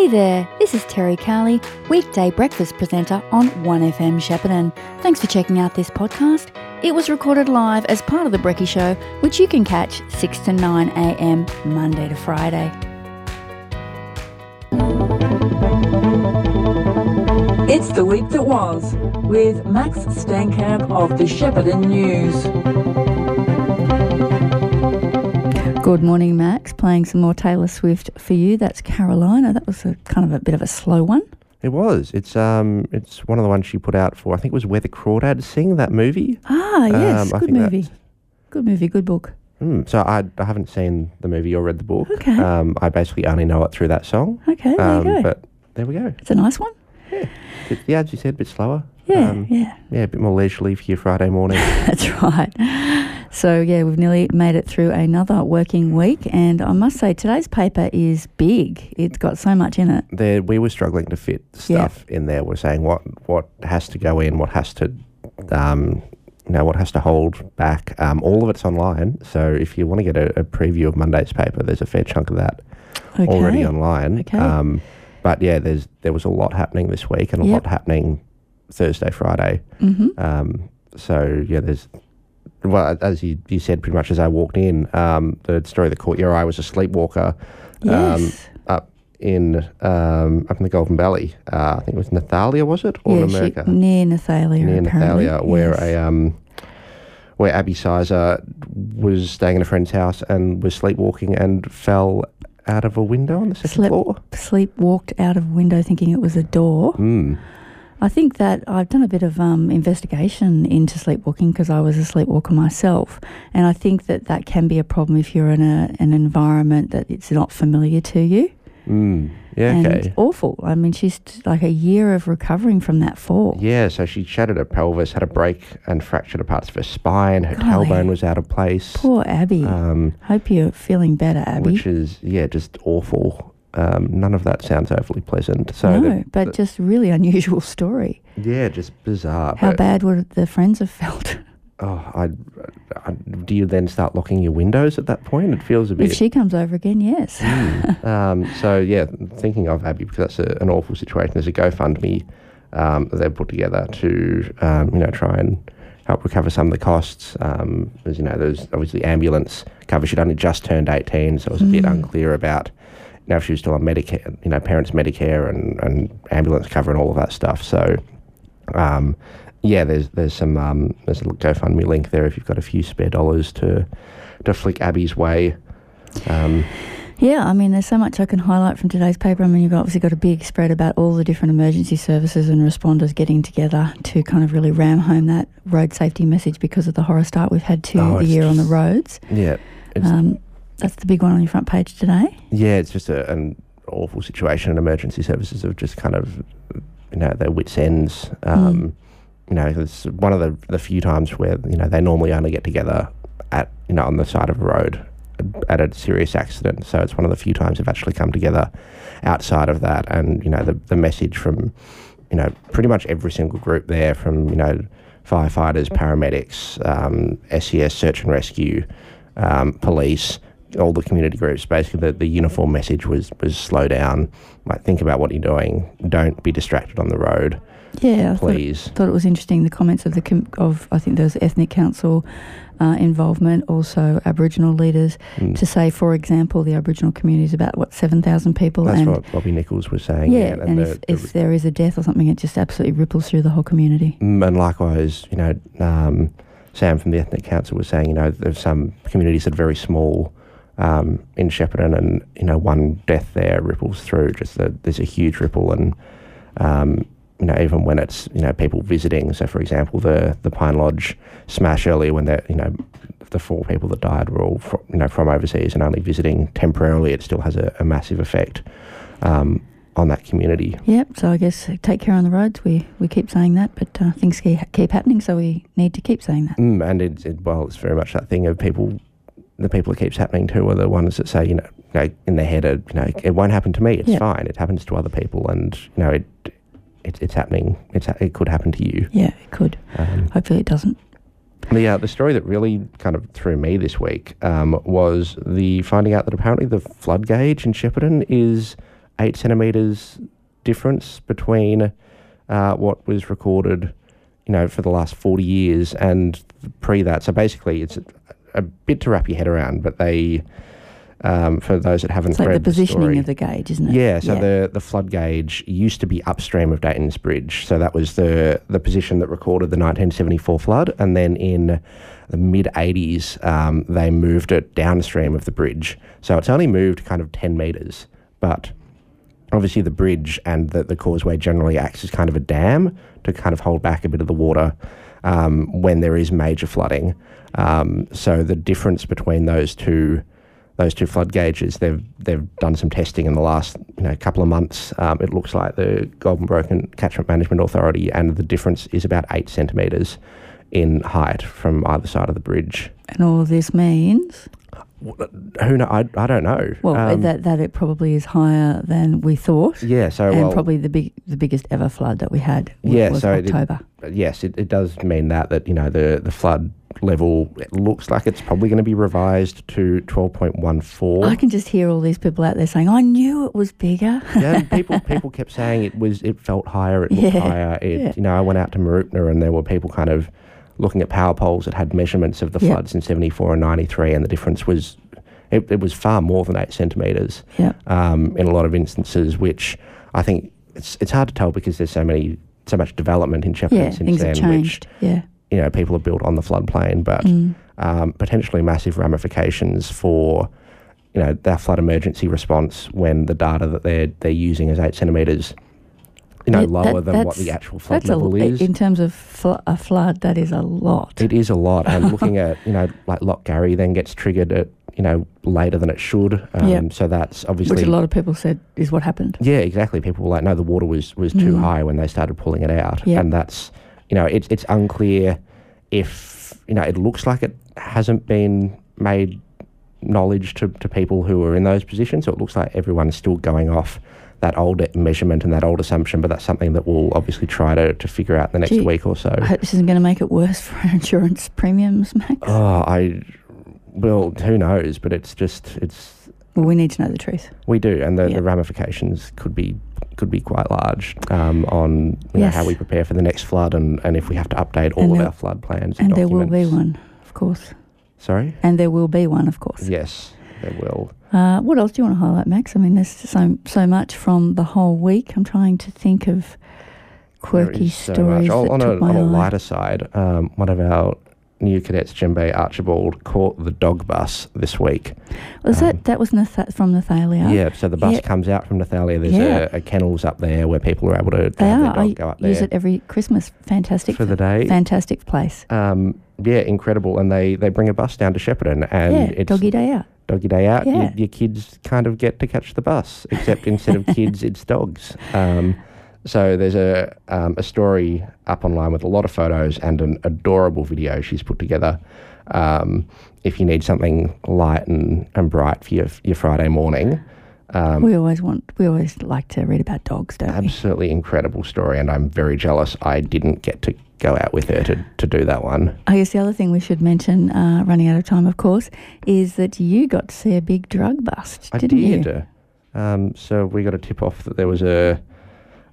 Hey there, this is Terry Cowley, weekday breakfast presenter on 1FM Shepparton. Thanks for checking out this podcast. It was recorded live as part of The Brecky Show, which you can catch 6 to 9 a.m. Monday to Friday. It's the week that was with Max Stankamp of the Shepparton News. Good morning, Max. Playing some more Taylor Swift for you. That's Carolina. That was a kind of a bit of a slow one. It was. It's um. It's one of the ones she put out for. I think it was Where the Crawdads Sing. That movie. Ah, yes. Um, good movie. Good movie, good book. Mm, so I, I haven't seen the movie or read the book. Okay. Um, I basically only know it through that song. Okay, there um, you go. But there we go. It's a nice one. Yeah, as you said, a bit slower. Yeah, Um, yeah. Yeah, a bit more leisurely for your Friday morning. That's right. So, yeah, we've nearly made it through another working week. And I must say, today's paper is big. It's got so much in it. there, we were struggling to fit Yeah. stuff in there. We're saying what what has to go in, what has to, um, you know, what has to hold back. Um, all of it's online. So if you want to get a, a preview of Monday's paper, there's a fair chunk of that Okay. already online. Okay. Um, but yeah, there's there was a lot happening this week and a Yep. lot happening Thursday, Friday. hmm Um, so yeah, there's well as you, you said pretty much as I walked in. Um, the story that caught your eye was a sleepwalker. Um, Yes. up in um, up in the Goulburn Valley. Uh, I think it was Nathalia, was it, or yeah, in she- near Nathalia. Near. Nathalia, where yes. a um, where Abby Sizer was staying in a friend's house and was sleepwalking and fell out of a window on the second Slept- floor. sleep walked out of a window thinking it was a door. Mm. I think that I've done a bit of um, investigation into sleepwalking because I was a sleepwalker myself, and I think that that can be a problem if you're in a, an environment that it's not familiar to you. Mm. Yeah. and Okay. awful. I mean, she's like a year of recovering from that fall. Yeah, so she shattered her pelvis, had a break, and fractured a parts of her spine. Her Golly. tailbone was out of place. Poor Abby. Um, Hope you're feeling better, Abby. which is yeah, just awful. Um, none of that sounds overly pleasant. So no, the- but the- just really unusual story. yeah, just bizarre. How bad would the friends have felt Oh, I, I, do you then start locking your windows at that point? It feels a bit. if she comes over again? Yes. um, so yeah, thinking of Abby because that's a, an awful situation. There's a GoFundMe um, that they've put together to um, you know try and help recover some of the costs. Um, there's you know there's obviously ambulance cover. She'd only just turned 18, so it was a bit unclear about you know if she was still on Medicare, you know parents Medicare and, and ambulance cover and all of that stuff. So. Um, yeah, there's there's some um, there's a GoFundMe link there if you've got a few spare dollars to to flick Abby's way. Um, Yeah, I mean, there's so much I can highlight from today's paper. I mean, you've obviously got a big spread about all the different emergency services and responders getting together to kind of really ram home that road safety message because of the horror start we've had to Oh, the year on the roads. yeah, Um, that's the big one on your front page today. yeah, it's just a, an awful situation, and emergency services have just kind of you know their wits ends. Um, You know, it's one of the the few times where you know they normally only get together at you know on the side of a road at a serious accident. So it's one of the few times they've actually come together outside of that, and you know the the message from you know pretty much every single group there, from you know firefighters, paramedics, um, SES, search and rescue, um, police, all the community groups. Basically, the, the uniform message was was slow down. Like think about what you're doing. Don't be distracted on the road, Yeah, I thought, please. thought it was interesting the comments of the com- of I think there was ethnic council uh, involvement, also Aboriginal leaders Mm. to say, for example, the Aboriginal community is about what seven thousand people, That's and what Bobby Nichols was saying. yeah, and, the- if, the- if there is a death or something, it just absolutely ripples through the whole community. Mm, and likewise, you know, um, Sam from the Ethnic Council was saying, you know, there's some communities that are very small um, in Shepparton, and you know, one death there ripples through. Just a, there's a huge ripple, and um, you know, even when it's you know people visiting. So, for example, the the Pine Lodge smash earlier, when they you know the four people that died were all from, you know from overseas and only visiting temporarily, it still has a, a massive effect um, on that community. Yep. So I guess uh, take care on the roads. We we keep saying that, but uh, things keep, happening, so we need to keep saying that. Mm, and it's it, well, it's very much that thing of people. The people it keeps happening to are the ones that say, you know, in their head, are, you know, it won't happen to me. It's Yeah. fine. It happens to other people, and you know, it, it it's happening. It's ha- it could happen to you. Yeah, it could. Um, Hopefully, it doesn't. the uh, the story that really kind of threw me this week um, was the finding out that apparently the flood gauge in Shepparton is eight centimeters difference between uh, what was recorded, you know, for the last 40 years and pre that. So basically, it's a, a bit to wrap your head around, but they, um, for those that haven't It's like read the positioning story, of the gauge, isn't it? yeah, so the the flood gauge used to be upstream of Dayton's Bridge. So that was the the position that recorded the 1974 flood, and then in the mid 80s um, they moved it downstream of the bridge. So it's only moved kind of 10 meters, but obviously the bridge and the, the causeway generally acts as kind of a dam to kind of hold back a bit of the water um, when there is major flooding. Um, so the difference between those two those two flood gauges, they've they've done some testing in the last you know couple of months. Um, it looks like the Goulburn Broken Catchment Management Authority, and the difference is about eight centimetres in height from either side of the bridge. And all this means, Who know? I, I don't know. well, Um, that that it probably is higher than we thought, yeah. So and well, probably the big the biggest ever flood that we had. w- Yeah, was so it- October. yes, it, it does mean that that you know the the flood level it looks like it's probably going to be revised to twelve point one four. I can just hear all these people out there saying, "I knew it was bigger." yeah, people people kept saying it was it felt higher, it looked Yeah, higher. It, yeah. You know, I went out to Mooroopna and there were people kind of looking at power poles that had measurements of the Yeah. floods in seventy four and ninety three, and the difference was it, it was far more than eight centimeters yeah, um, in a lot of instances, which I think it's it's hard to tell because there's so many so much development in Shepparton yeah, since things then, have changed. Yeah, which you know people are built on the floodplain, but Mm. um, potentially massive ramifications for you know their flood emergency response when the data that they're they're using is eight centimeters, you know, Yeah, lower that- than what the actual flood a level l- is. in terms of fl- a flood. That is a lot. it is a lot, and looking at you know like Loch Garry then gets triggered at you know later than it should. Um, Yep. So that's obviously which a lot of people said is what happened. Yeah, exactly. People were like, no, the water was was too Mm. high when they started pulling it out, Yeah. and that's you know it's it's unclear if you know it looks like it hasn't been made knowledge to, to people who are in those positions, so it looks like everyone's still going off that old measurement and that old assumption, but that's something that we'll obviously try to, to figure out in the next Gee, week or so. I hope this isn't going to make it worse for our insurance premiums, Max. Oh, I well, who knows? But it's just it's well, we need to know the truth. We do, and the, Yeah. the ramifications could be could be quite large um, on you know, how we prepare for the next flood, and, and if we have to update all And of there- our flood plans. And, And there will be one, of course. Sorry. And there will be one, of course. Yes, there will. Uh, what else do you want to highlight, Max? I mean, there's so so much from the whole week. I'm trying to think of quirky so stories. Oh, on, a, on a eye. lighter side, um, one of our new cadets, Jembe Archibald, caught the dog bus this week. Was um, that that was Nath- from Nathalia? Yeah, so the bus Yeah. comes out from Nathalia. There's Yeah. a, a kennels up there where people are able to they have are. their dog I go up use it every Christmas. Fantastic for the day. fantastic place. Um, yeah, incredible. And they, they bring a bus down to Shepparton, and yeah, it's doggy day out. doggy day out. Yeah. Your, your kids kind of get to catch the bus, except instead of kids, it's dogs. Um, so there's a um, a story up online with a lot of photos and an adorable video she's put together. Um, if you need something light and, and bright for your your Friday morning, um, we always want. We always like to read about dogs, don't we? absolutely incredible story, and I'm very jealous I didn't get to go out with her to, to do that one. I guess the other thing we should mention, uh, running out of time, of course, is that you got to see a big drug bust, I didn't you? did. Um, so we got a tip off that there was a,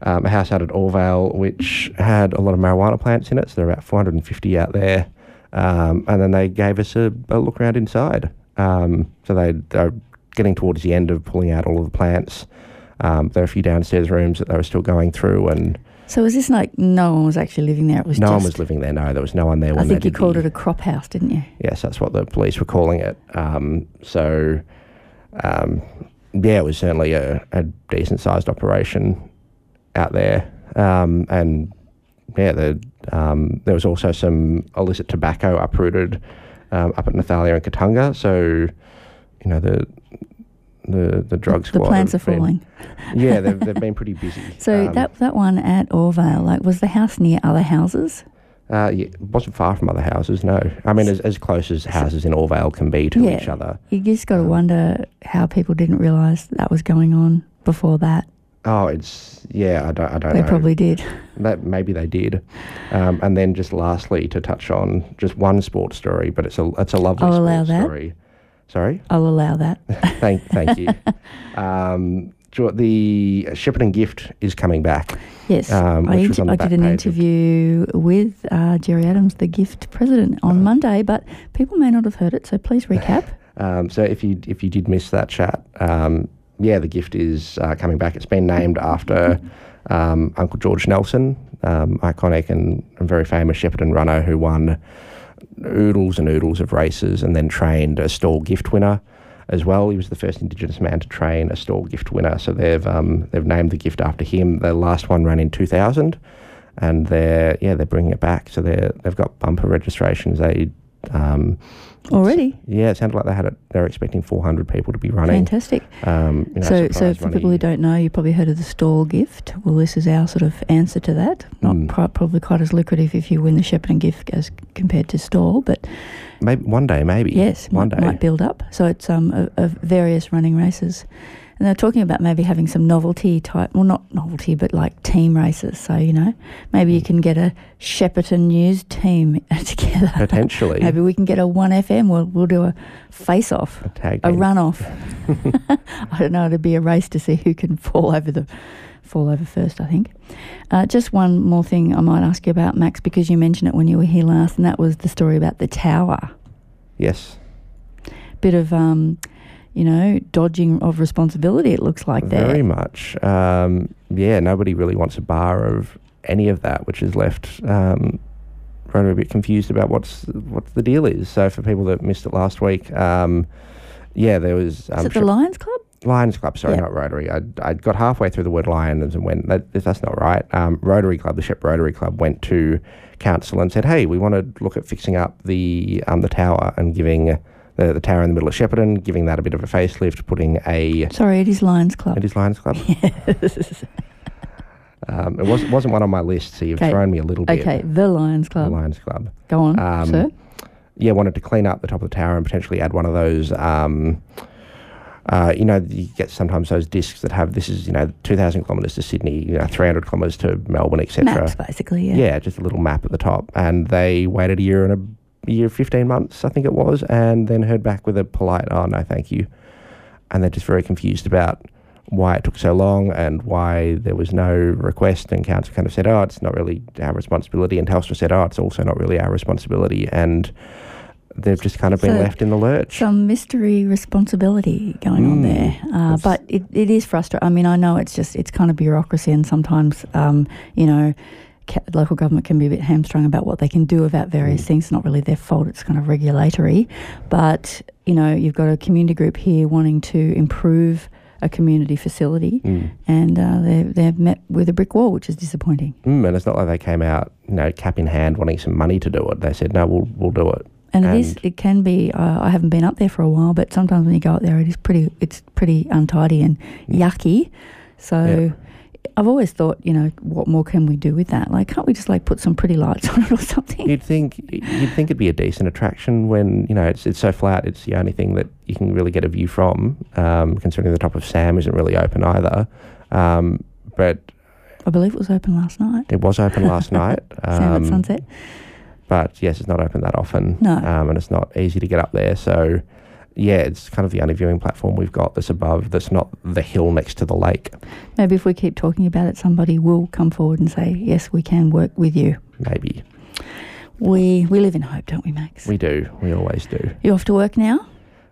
um, a house out at Orrvale which had a lot of marijuana plants in it. So there are about 450 out there. Um, and then they gave us a, a look around inside. Um, so they, they're getting towards the end of pulling out all of the plants. Um, there are a few downstairs rooms that they were still going through, and So was this like no one was actually living there? It was no one was living there. No, there was no one there. When I think they you called the- it a crop house, didn't you? Yes, that's what the police were calling it. Um, so, um, yeah, it was certainly a, a decent sized operation out there. Um, and yeah, the, um, there was also some illicit tobacco uprooted um, up at Nathalia and Katunga. So, you know, the the the drug the squad. plants are been- falling. Yeah, they've, they've been pretty busy. So Um, that that one at Orrvale, like, was the house near other houses? uh, yeah, it wasn't far from other houses. No, I mean as, as close as houses in Orrvale can be to Yeah. each other. You just got to Um, wonder how people didn't realise that was going on before that. Oh, it's yeah. I don't. I don't They know. probably did. That maybe they did, um, and then just lastly to touch on just one sports story, but it's a it's a lovely I'll sports allow that. story. Sorry, I'll allow that. thank thank you. Um, The Shepparton gift is coming back. Yes, Um, I, inter- I did an interview with uh, Jerry Adams, the gift president, on Monday, but people may not have heard it, so please recap. Um, so if you if you did miss that chat, um, yeah, the gift is uh, coming back. It's been named after um, Uncle George Nelson, um, iconic and, and very famous shepherd and runner who won oodles and oodles of races and then trained a Stawell Gift winner as well. He was the first Indigenous man to train a Stawell Gift winner. So they've um, they've named the gift after him. The last one ran in 2000, and they're yeah they're bringing it back. So they they've got bumper registrations. They um, Already? yeah, it sounded like they had it. They're expecting 400 people to be running. Fantastic. Um, you know, so, so for money. people who don't know, you probably heard of the Stawell Gift. Well, this is our sort of answer to that. Not Mm. pri- probably quite as lucrative if you win the Shepparton gift as compared to Stawell, but maybe one day, maybe yes, one might, day. might build up. So it's um of various running races, and they're talking about maybe having some novelty type, well, not novelty, but like team races. So you know, maybe Mm. you can get a Shepparton News team together. Potentially. maybe we can get a one FM. We'll we'll do a face off. a tag a runoff. I don't know. It'd be a race to see who can fall over the fall over first. I think. Uh, just one more thing I might ask you about, Max, because you mentioned it when you were here last, and that was the story about the tower. Yes, Bit of, um, you know, dodging of responsibility. It looks like there. very much. Um, yeah, nobody really wants a bar of any of that, which has left um, Rotary a bit confused about what's what the deal is. So for people that missed it last week, um, yeah, there was Is um, it the Lions Club? Lions Club, sorry, Yeah. not Rotary. I I got halfway through the word Lions and went, that, that's not right. Um, Rotary Club, the Shep Rotary Club, went to council and said, hey, we want to look at fixing up the um, the tower and giving the, the tower in the middle of Shepparton, giving that a bit of a facelift, putting a Sorry, it is Lions Club. it is Lions Club. Yes. Um, it was, wasn't one on my list, so you've Okay. thrown me a little bit. okay, the Lions Club. The. Lions Club. Go on, Um, sir. yeah, wanted to clean up the top of the tower and potentially add one of those. Um, uh, you know, you get sometimes those discs that have this is you know two thousand kilometres to Sydney, you know, three hundred kilometres to Melbourne, etc. Maps, basically. Yeah. Yeah, just a little map at the top, and they waited a year and a year, fifteen months, I think it was, and then heard back with a polite, "Oh no, thank you," and they're just very confused about why it took so long and why there was no request. And council kind of said, "Oh, it's not really our responsibility," and Telstra said, "Oh, it's also not really our responsibility," and they've just kind of been So- left in the lurch. some mystery responsibility going on Mm, there. Uh, but it, it is frustrating. I mean, I know it's just, it's kind of bureaucracy, and sometimes, um, you know, ca- local government can be a bit hamstrung about what they can do about various Mm. things. It's not really their fault, it's kind of regulatory. But, you know, you've got a community group here wanting to improve a community facility, Mm. and uh, they've, they've met with a brick wall, which is disappointing. Mm, and it's not like they came out, you know, cap in hand, wanting some money to do it. They said, "No, we'll we'll do it." And it is. It can be. Uh, I haven't been up there for a while, but sometimes when you go up there, it is pretty. It's pretty untidy and yucky. So, Yeah. I've always thought, you know, what more can we do with that? Like, can't we just like put some pretty lights on it or something? You'd think you'd think it'd be a decent attraction when you know it's it's so flat. It's the only thing that you can really get a view from. Um, considering the top of Sam isn't really open either. Um, but I believe it was open last night. it was open last night. Sam Um, at sunset. But yes, it's not open that often. No. Um, and it's not easy to get up there. So yeah, it's kind of the only viewing platform we've got that's above. That's not the hill next to the lake. Maybe if we keep talking about it, somebody will come forward and say, "Yes, we can work with you." Maybe We we live in hope, don't we, Max? we do. We always do. you off to work now?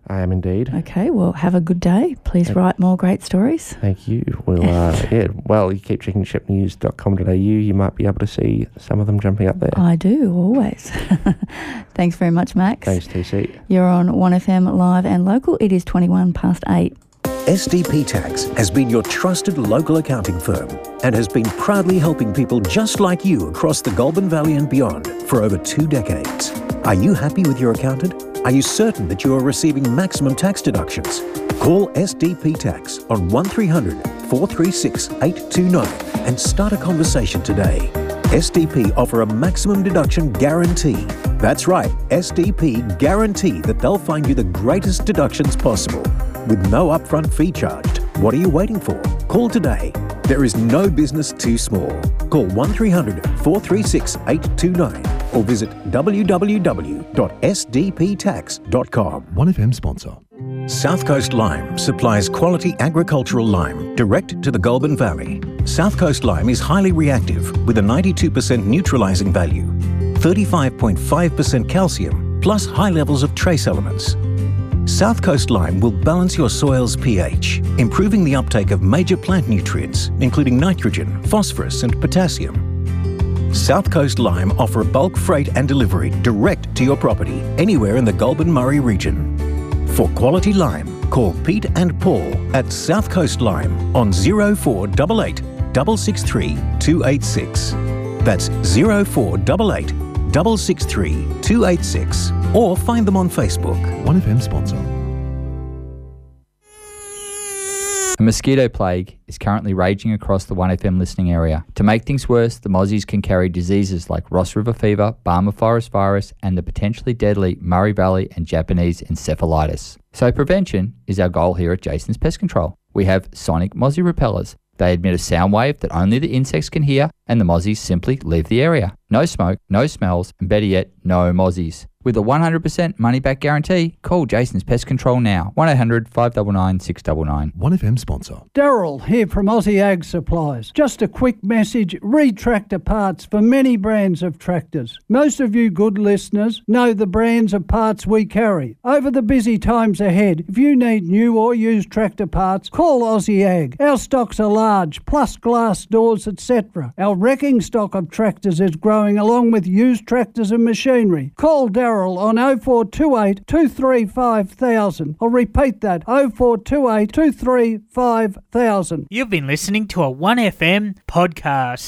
I am indeed. Okay. Well, have a good day. Please Thank- write more great stories. Thank you. We'll, uh, yeah, well, you keep checking sheppnews.com.au, you might be able to see some of them jumping up there. I do always. Thanks very much, Max. Thanks, TC. You're on 1FM live and local. It is 21 past 8. SDP Tax has been your trusted local accounting firm and has been proudly helping people just like you across the Goulburn Valley and beyond for over two decades. Are you happy with your accountant? Are you certain that you are receiving maximum tax deductions? Call SDP Tax on 1300 436 829 and start a conversation today. SDP offer a maximum deduction guarantee. That's right, SDP guarantee that they'll find you the greatest deductions possible with no upfront fee charged. What are you waiting for? Call today. There is no business too small. Call 1300 436 829 or visit www.sdptax.com. 1FM sponsor. South Coast Lime supplies quality agricultural lime direct to the Goulburn Valley. South Coast Lime is highly reactive with a 92% neutralising value, 35.5% calcium, plus high levels of trace elements. South Coast Lime will balance your soil's pH, improving the uptake of major plant nutrients, including nitrogen, phosphorus, and potassium. South Coast Lime offer bulk freight and delivery direct to your property anywhere in the Goulburn Murray region. For quality lime, call Pete and Paul at South Coast Lime on 0488 663 286. That's 0488 663 286 or find them on Facebook. 1FM sponsor. Mosquito plague is currently raging across the 1FM listening area. To make things worse, the mozzies can carry diseases like Ross River fever, Barmah forest virus, and the potentially deadly Murray Valley and Japanese encephalitis. So prevention is our goal here at Jason's Pest Control. We have sonic mozzie repellers. They emit a sound wave that only the insects can hear, and the mozzies simply leave the area. No smoke, no smells, and better yet, no mozzies. With a 100% money back guarantee, call Jason's Pest Control now. 1 800 599 699. 1FM sponsor. Daryl here from Aussie Ag Supplies. Just a quick message read tractor parts for many brands of tractors. Most of you good listeners know the brands of parts we carry. Over the busy times ahead, if you need new or used tractor parts, call Aussie Ag. Our stocks are large, plus glass doors, etc. Our wrecking stock of tractors is growing along with used tractors and machinery. Call Daryl on 0428 235 I'll repeat that 0428 235 You've been listening to a 1FM podcast.